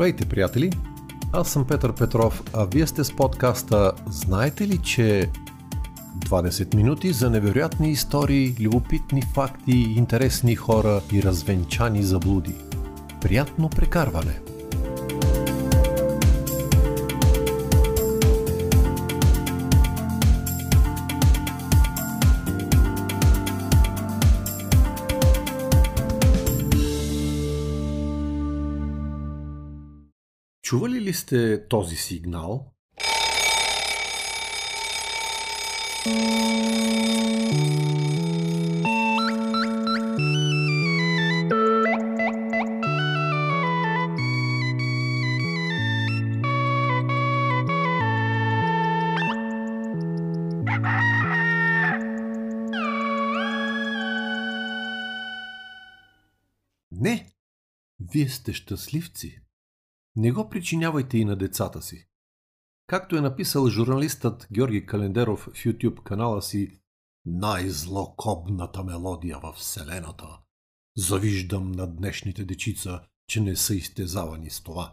Здравейте, приятели! Аз съм Петър Петров, а вие сте с подкаста Знаете ли, че 20 минути за невероятни истории, любопитни факти, интересни хора и развенчани заблуди. Приятно прекарване! Чували ли сте този сигнал? Не, вие сте щастливци. Не го причинявайте и на децата си. Както е написал журналистът Георги Календеров в YouTube канала си Най-злокобната мелодия в Вселената. Завиждам на днешните дечица, че не са изтезавани с това.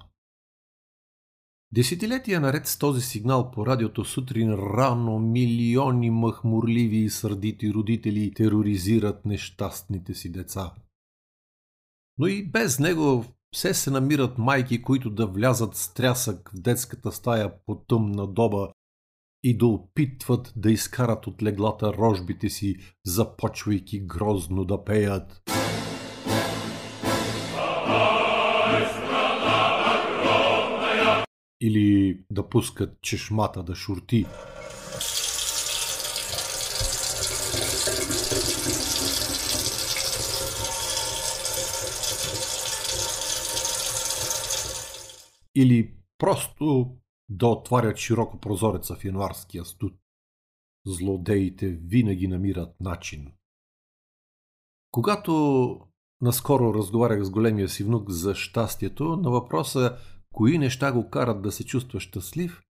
Десетилетия наред с този сигнал по радиото сутрин рано милиони махмурливи и сърдити родители тероризират нещастните си деца. Но и без него все се намират майки, които да влязат с трясък в детската стая по тъмна доба и да опитват да изкарат от леглата рожбите си, започвайки грозно да пеят. Или да пускат чешмата да шурти. Или просто да отварят широко прозореца в януарския студ. Злодеите винаги намират начин. Когато наскоро разговарях с големия си внук за щастието, на въпроса кои неща го карат да се чувства щастлив,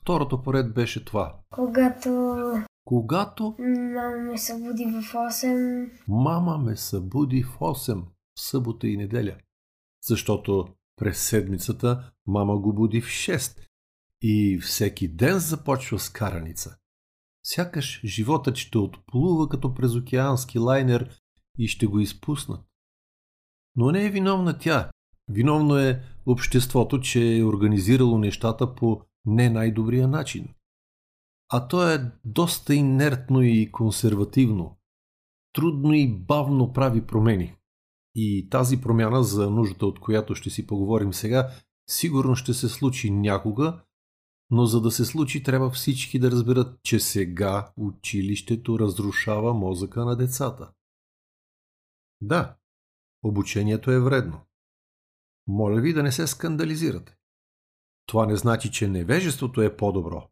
второто поред беше това. Когато... Когато... Мама ме събуди в 8. Мама ме събуди в 8 в събота и неделя. Защото през седмицата мама го буди в 6 и всеки ден започва с караница. Сякаш животът ще отплува като през океански лайнер и ще го изпуснат. Но не е виновна тя. Виновно е обществото, че е организирало нещата по не най-добрия начин. А то е доста инертно и консервативно. Трудно и бавно прави промени. И тази промяна, за нуждата от която ще си поговорим сега, сигурно ще се случи някога, но за да се случи, трябва всички да разберат, че сега училището разрушава мозъка на децата. Да, обучението е вредно. Моля ви да не се скандализирате. Това не значи, че невежеството е по-добро.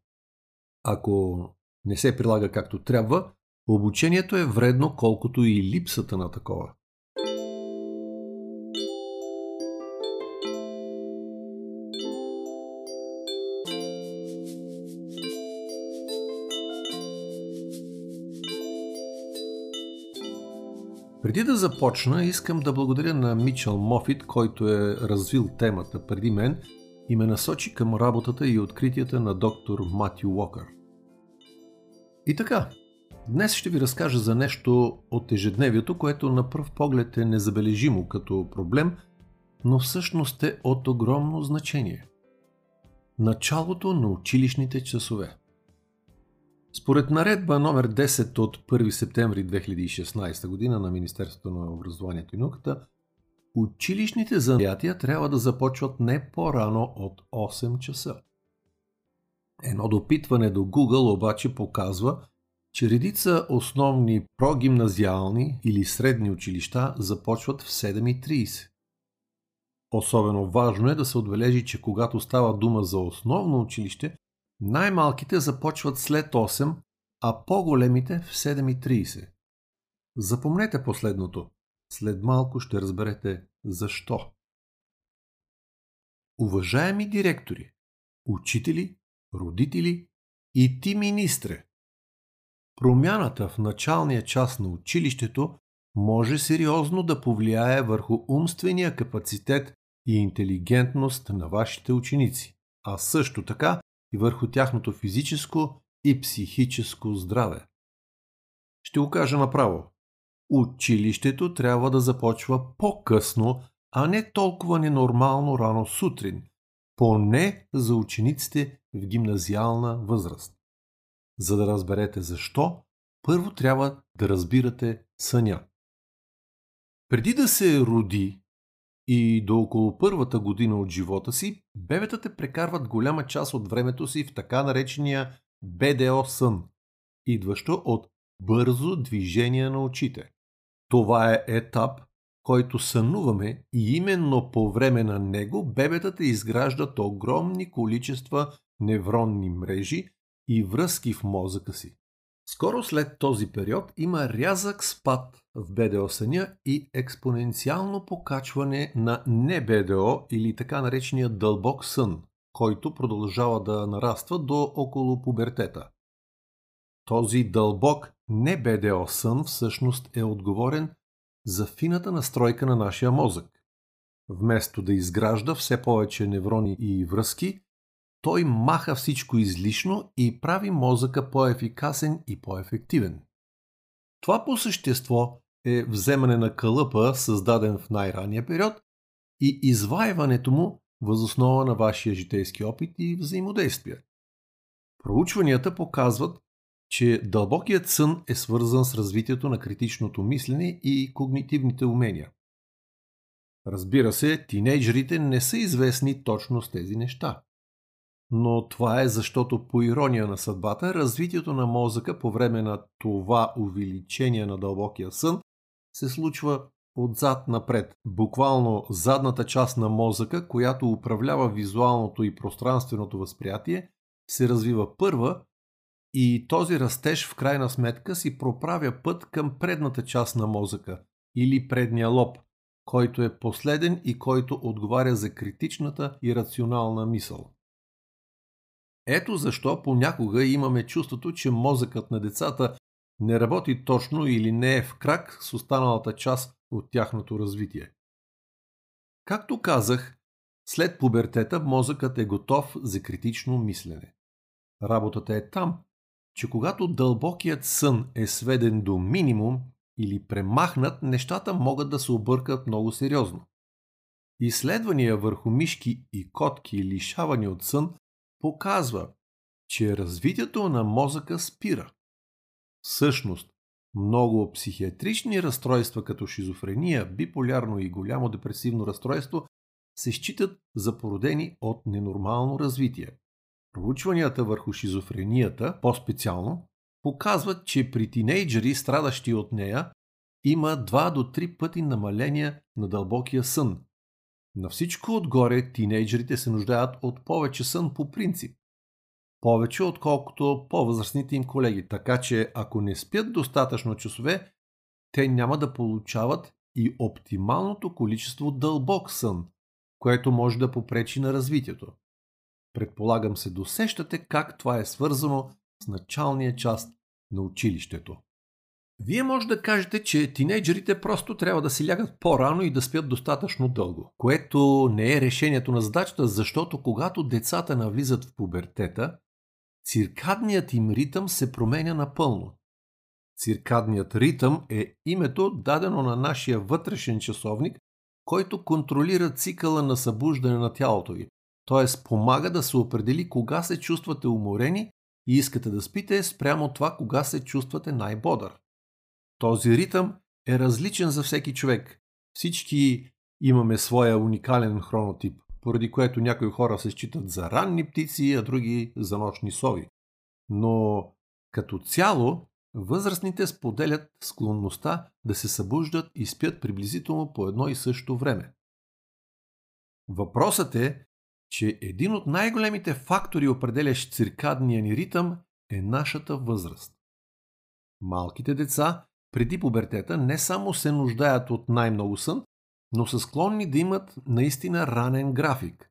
Ако не се прилага както трябва, обучението е вредно колкото и липсата на такова. Преди да започна, искам да благодаря на Мичел Мофит, който е развил темата преди мен и ме насочи към работата и откритията на доктор Матю Уокър. И така, днес ще ви разкажа за нещо от ежедневието, което на пръв поглед е незабележимо като проблем, но всъщност е от огромно значение. Началото на училищните часове – според наредба номер 10 от 1 септември 2016 година на Министерството на образованието и науката, училищните занятия трябва да започват не по-рано от 8 часа. Едно допитване до Google обаче показва, че редица основни прогимназиални или средни училища започват в 7.30. Особено важно е да се отбележи, че когато става дума за основно училище, най-малките започват след 8, а по-големите в 7.30. Запомнете последното. След малко ще разберете защо. Уважаеми директори, учители, родители и ти министре, промяната в началния час на училището може сериозно да повлияе върху умствения капацитет и интелигентност на вашите ученици, а също така и върху тяхното физическо и психическо здраве. Ще го кажа направо. Училището трябва да започва по-късно, а не толкова ненормално рано сутрин, поне за учениците в гимназиална възраст. За да разберете защо, първо трябва да разбирате съня. Преди да се роди и до около първата година от живота си, бебетата прекарват голяма част от времето си в така наречения БДО сън, идващо от бързо движение на очите. Това е етап, който сънуваме и именно по време на него бебетата изграждат огромни количества невронни мрежи и връзки в мозъка си. Скоро след този период има рязък спад в БДО съня и експоненциално покачване на не БДО или така наречения дълбок сън, който продължава да нараства до около пубертета. Този дълбок не БДО сън всъщност е отговорен за фината настройка на нашия мозък. Вместо да изгражда все повече неврони и връзки, той маха всичко излишно и прави мозъка по-ефикасен и по-ефективен. Това по същество е вземане на кълъпа, създаден в най-ранния период, и изваиването му възоснова на вашия житейски опит и взаимодействие. Проучванията показват, че дълбокият сън е свързан с развитието на критичното мислене и когнитивните умения. Разбира се, тинейджерите не са известни точно с тези неща. Но това е защото по ирония на съдбата, развитието на мозъка по време на това увеличение на дълбокия сън се случва отзад напред. Буквално задната част на мозъка, която управлява визуалното и пространственото възприятие, се развива първа и този растеж в крайна сметка си проправя път към предната част на мозъка или предния лоб, който е последен и който отговаря за критичната и рационална мисъл. Ето защо понякога имаме чувството, че мозъкът на децата не работи точно или не е в крак с останалата част от тяхното развитие. Както казах, след пубертета мозъкът е готов за критично мислене. Работата е там, че когато дълбокият сън е сведен до минимум или премахнат, нещата могат да се объркат много сериозно. Изследвания върху мишки и котки, лишавани от сън, показва, че развитието на мозъка спира. Всъщност, много психиатрични разстройства като шизофрения, биполярно и голямо депресивно разстройство се считат за породени от ненормално развитие. Проучванията върху шизофренията, по-специално, показват, че при тинейджери, страдащи от нея, има 2 до 3 пъти намаление на дълбокия сън. На всичко отгоре, тинейджерите се нуждаят от повече сън по принцип. Повече отколкото по-възрастните им колеги, така че ако не спят достатъчно часове, те няма да получават и оптималното количество дълбок сън, което може да попречи на развитието. Предполагам се досещате как това е свързано с началния част на училището. Вие може да кажете, че тинейджерите просто трябва да си лягат по-рано и да спят достатъчно дълго, което не е решението на задачата, защото когато децата навлизат в пубертета, циркадният им ритъм се променя напълно. Циркадният ритъм е името дадено на нашия вътрешен часовник, който контролира цикъла на събуждане на тялото ви, т.е. помага да се определи кога се чувствате уморени и искате да спите спрямо това кога се чувствате най-бодър. Този ритъм е различен за всеки човек. Всички имаме своя уникален хронотип, поради което някои хора се считат за ранни птици, а други за нощни сови. Но като цяло, възрастните споделят склонността да се събуждат и спят приблизително по едно и също време. Въпросът е че един от най-големите фактори, определящ циркадния ни ритъм, е нашата възраст. Малките деца преди пубертета не само се нуждаят от най-много сън, но са склонни да имат наистина ранен график.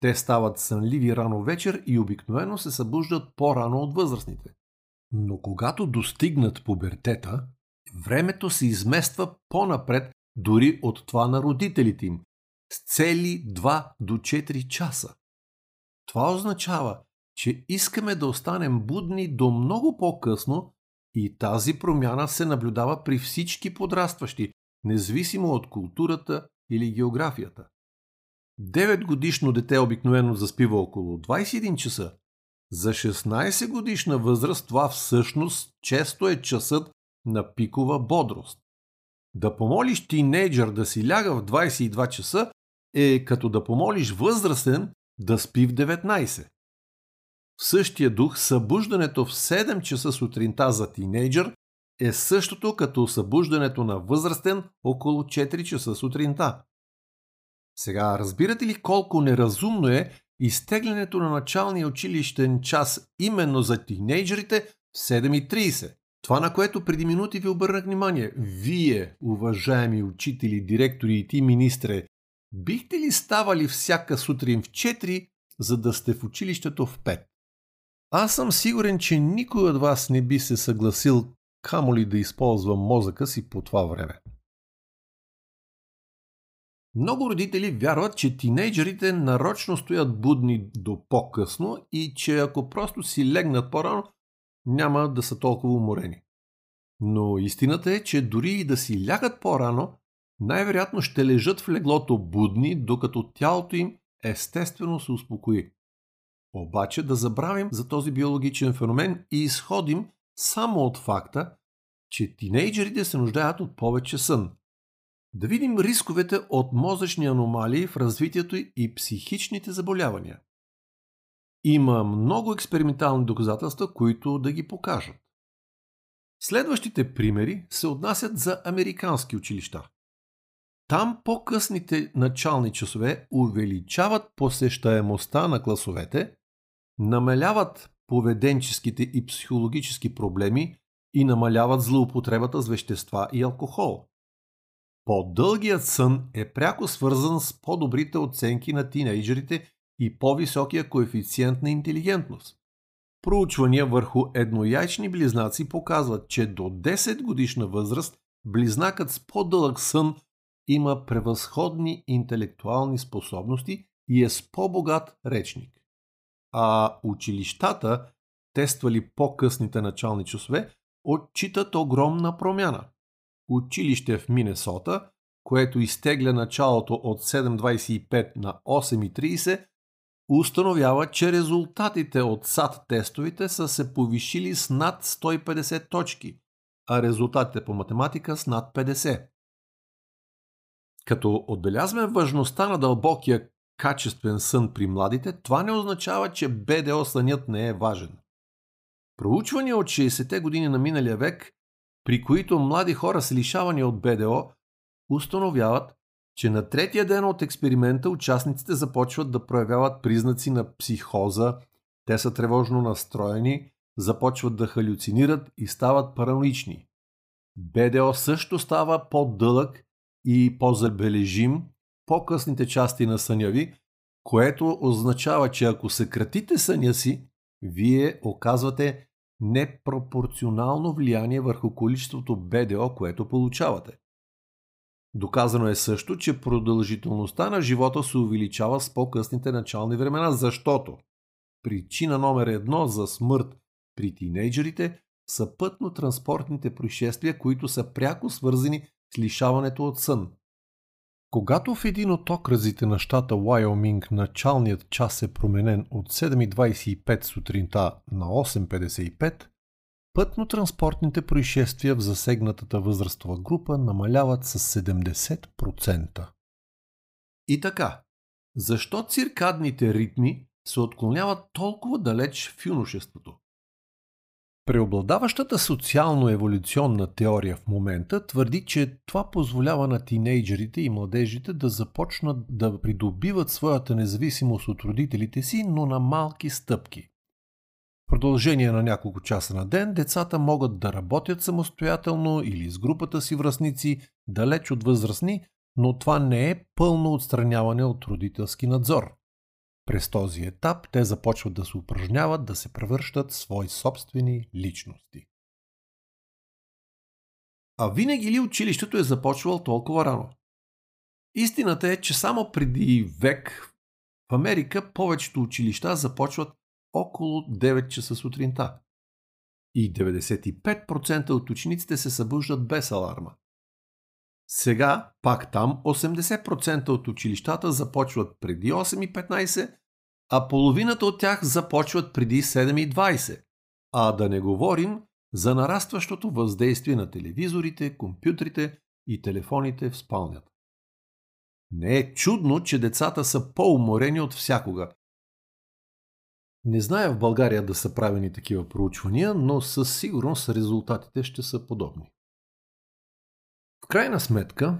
Те стават сънливи рано вечер и обикновено се събуждат по-рано от възрастните. Но когато достигнат пубертета, времето се измества по-напред дори от това на родителите им, с цели 2 до 4 часа. Това означава, че искаме да останем будни до много по-късно и тази промяна се наблюдава при всички подрастващи, независимо от културата или географията. 9 годишно дете обикновено заспива около 21 часа. За 16 годишна възраст това всъщност често е часът на пикова бодрост. Да помолиш тинейджър да си ляга в 22 часа е като да помолиш възрастен да спи в 19. В същия дух събуждането в 7 часа сутринта за тинейджър е същото като събуждането на възрастен около 4 часа сутринта. Сега, разбирате ли колко неразумно е изтеглянето на началния училищен час именно за тинейджерите в 7.30? Това, на което преди минути ви обърнах внимание. Вие, уважаеми учители, директори и ти, министре, бихте ли ставали всяка сутрин в 4, за да сте в училището в 5? Аз съм сигурен, че никой от вас не би се съгласил камо ли да използва мозъка си по това време. Много родители вярват, че тинейджерите нарочно стоят будни до по-късно и че ако просто си легнат по-рано, няма да са толкова уморени. Но истината е, че дори и да си лягат по-рано, най-вероятно ще лежат в леглото будни, докато тялото им естествено се успокои. Обаче да забравим за този биологичен феномен и изходим само от факта, че тинейджерите се нуждаят от повече сън. Да видим рисковете от мозъчни аномалии в развитието и психичните заболявания. Има много експериментални доказателства, които да ги покажат. Следващите примери се отнасят за американски училища. Там по-късните начални часове увеличават посещаемостта на класовете, намаляват поведенческите и психологически проблеми и намаляват злоупотребата с вещества и алкохол. По-дългият сън е пряко свързан с по-добрите оценки на тинейджерите и по-високия коефициент на интелигентност. Проучвания върху еднояйчни близнаци показват, че до 10 годишна възраст близнакът с по-дълъг сън има превъзходни интелектуални способности и е с по-богат речник. А училищата, тествали по-късните начални часове, отчитат огромна промяна. Училище в Минесота, което изтегля началото от 7.25 на 8.30, установява, че резултатите от САД тестовите са се повишили с над 150 точки, а резултатите по математика с над 50. Като отбелязваме важността на дълбокия качествен сън при младите, това не означава, че БДО сънят не е важен. Проучвания от 60-те години на миналия век, при които млади хора са лишавани от БДО, установяват, че на третия ден от експеримента участниците започват да проявяват признаци на психоза, те са тревожно настроени, започват да халюцинират и стават параноични. БДО също става по-дълъг и по-забележим по-късните части на съня ви, което означава, че ако съкратите съня си, вие оказвате непропорционално влияние върху количеството БДО, което получавате. Доказано е също, че продължителността на живота се увеличава с по-късните начални времена, защото причина номер едно за смърт при тинейджерите са пътно-транспортните происшествия, които са пряко свързани с лишаването от сън. Когато в един от окразите на щата Уайоминг началният час е променен от 7.25 сутринта на 8.55, пътно-транспортните происшествия в засегнатата възрастова група намаляват с 70%. И така, защо циркадните ритми се отклоняват толкова далеч в юношеството? Преобладаващата социално-еволюционна теория в момента твърди, че това позволява на тинейджерите и младежите да започнат да придобиват своята независимост от родителите си, но на малки стъпки. В продължение на няколко часа на ден децата могат да работят самостоятелно или с групата си връзници, далеч от възрастни, но това не е пълно отстраняване от родителски надзор. През този етап те започват да се упражняват да се превръщат в свои собствени личности. А винаги ли училището е започвало толкова рано? Истината е, че само преди век в Америка повечето училища започват около 9 часа сутринта. И 95% от учениците се събуждат без аларма. Сега, пак там, 80% от училищата започват преди 8.15, а половината от тях започват преди 7.20. А да не говорим за нарастващото въздействие на телевизорите, компютрите и телефоните в спалнята. Не е чудно, че децата са по-уморени от всякога. Не зная в България да са правени такива проучвания, но със сигурност резултатите ще са подобни. Крайна сметка,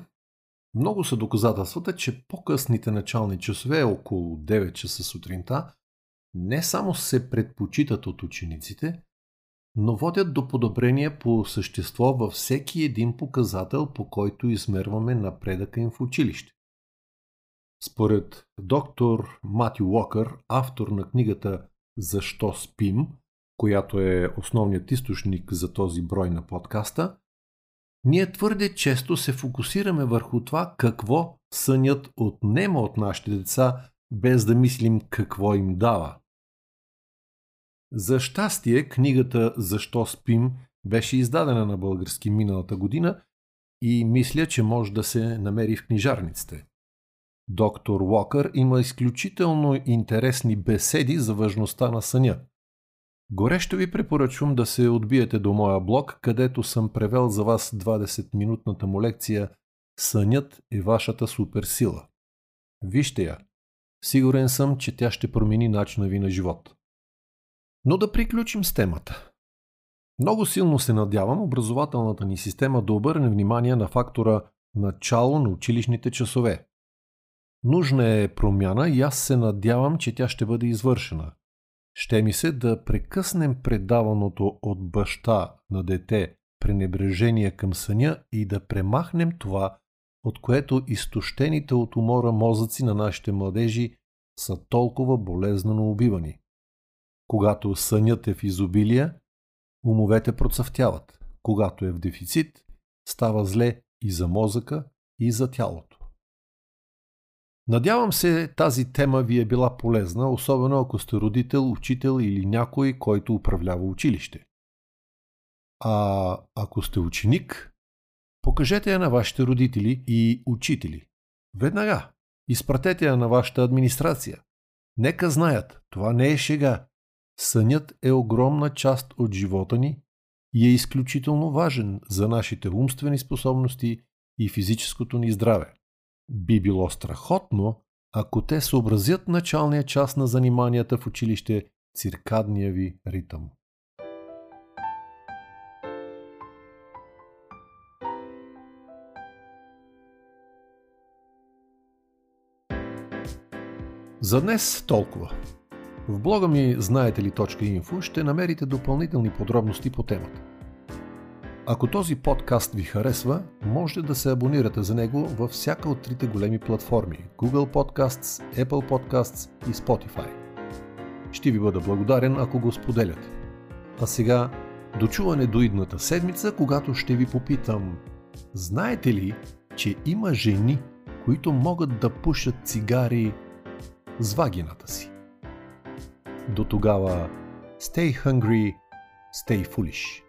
много са доказателствата, че по-късните начални часове, около 9 часа сутринта, не само се предпочитат от учениците, но водят до подобрение по същество във всеки един показател, по който измерваме напредъка им в училище. Според доктор Матю Уокър, автор на книгата Защо спим, която е основният източник за този брой на подкаста, ние твърде често се фокусираме върху това какво сънят отнема от нашите деца, без да мислим какво им дава. За щастие, книгата Защо спим беше издадена на български миналата година и мисля, че може да се намери в книжарниците. Доктор Уокър има изключително интересни беседи за важността на съня. Горещо ви препоръчвам да се отбиете до моя блог, където съм превел за вас 20-минутната му лекция Сънят е вашата суперсила. Вижте я. Сигурен съм, че тя ще промени начина ви на живот. Но да приключим с темата. Много силно се надявам образователната ни система да обърне внимание на фактора начало на училищните часове. Нужна е промяна и аз се надявам, че тя ще бъде извършена. Ще ми се да прекъснем предаваното от баща на дете пренебрежение към съня и да премахнем това, от което изтощените от умора мозъци на нашите младежи са толкова болезнено убивани. Когато сънят е в изобилие, умовете процъфтяват. Когато е в дефицит, става зле и за мозъка, и за тялото. Надявам се тази тема ви е била полезна, особено ако сте родител, учител или някой, който управлява училище. А ако сте ученик, покажете я на вашите родители и учители. Веднага. Изпратете я на вашата администрация. Нека знаят, това не е шега. Сънят е огромна част от живота ни и е изключително важен за нашите умствени способности и физическото ни здраве. Би било страхотно, ако те съобразят началния час на заниманията в училище циркадния ви ритъм. За днес толкова. В блога ми знаете ли .info ще намерите допълнителни подробности по темата. Ако този подкаст ви харесва, можете да се абонирате за него във всяка от трите големи платформи Google Podcasts, Apple Podcasts и Spotify. Ще ви бъда благодарен, ако го споделяте. А сега, дочуване до идната седмица, когато ще ви попитам Знаете ли, че има жени, които могат да пушат цигари с вагината си? До тогава, stay hungry, stay foolish.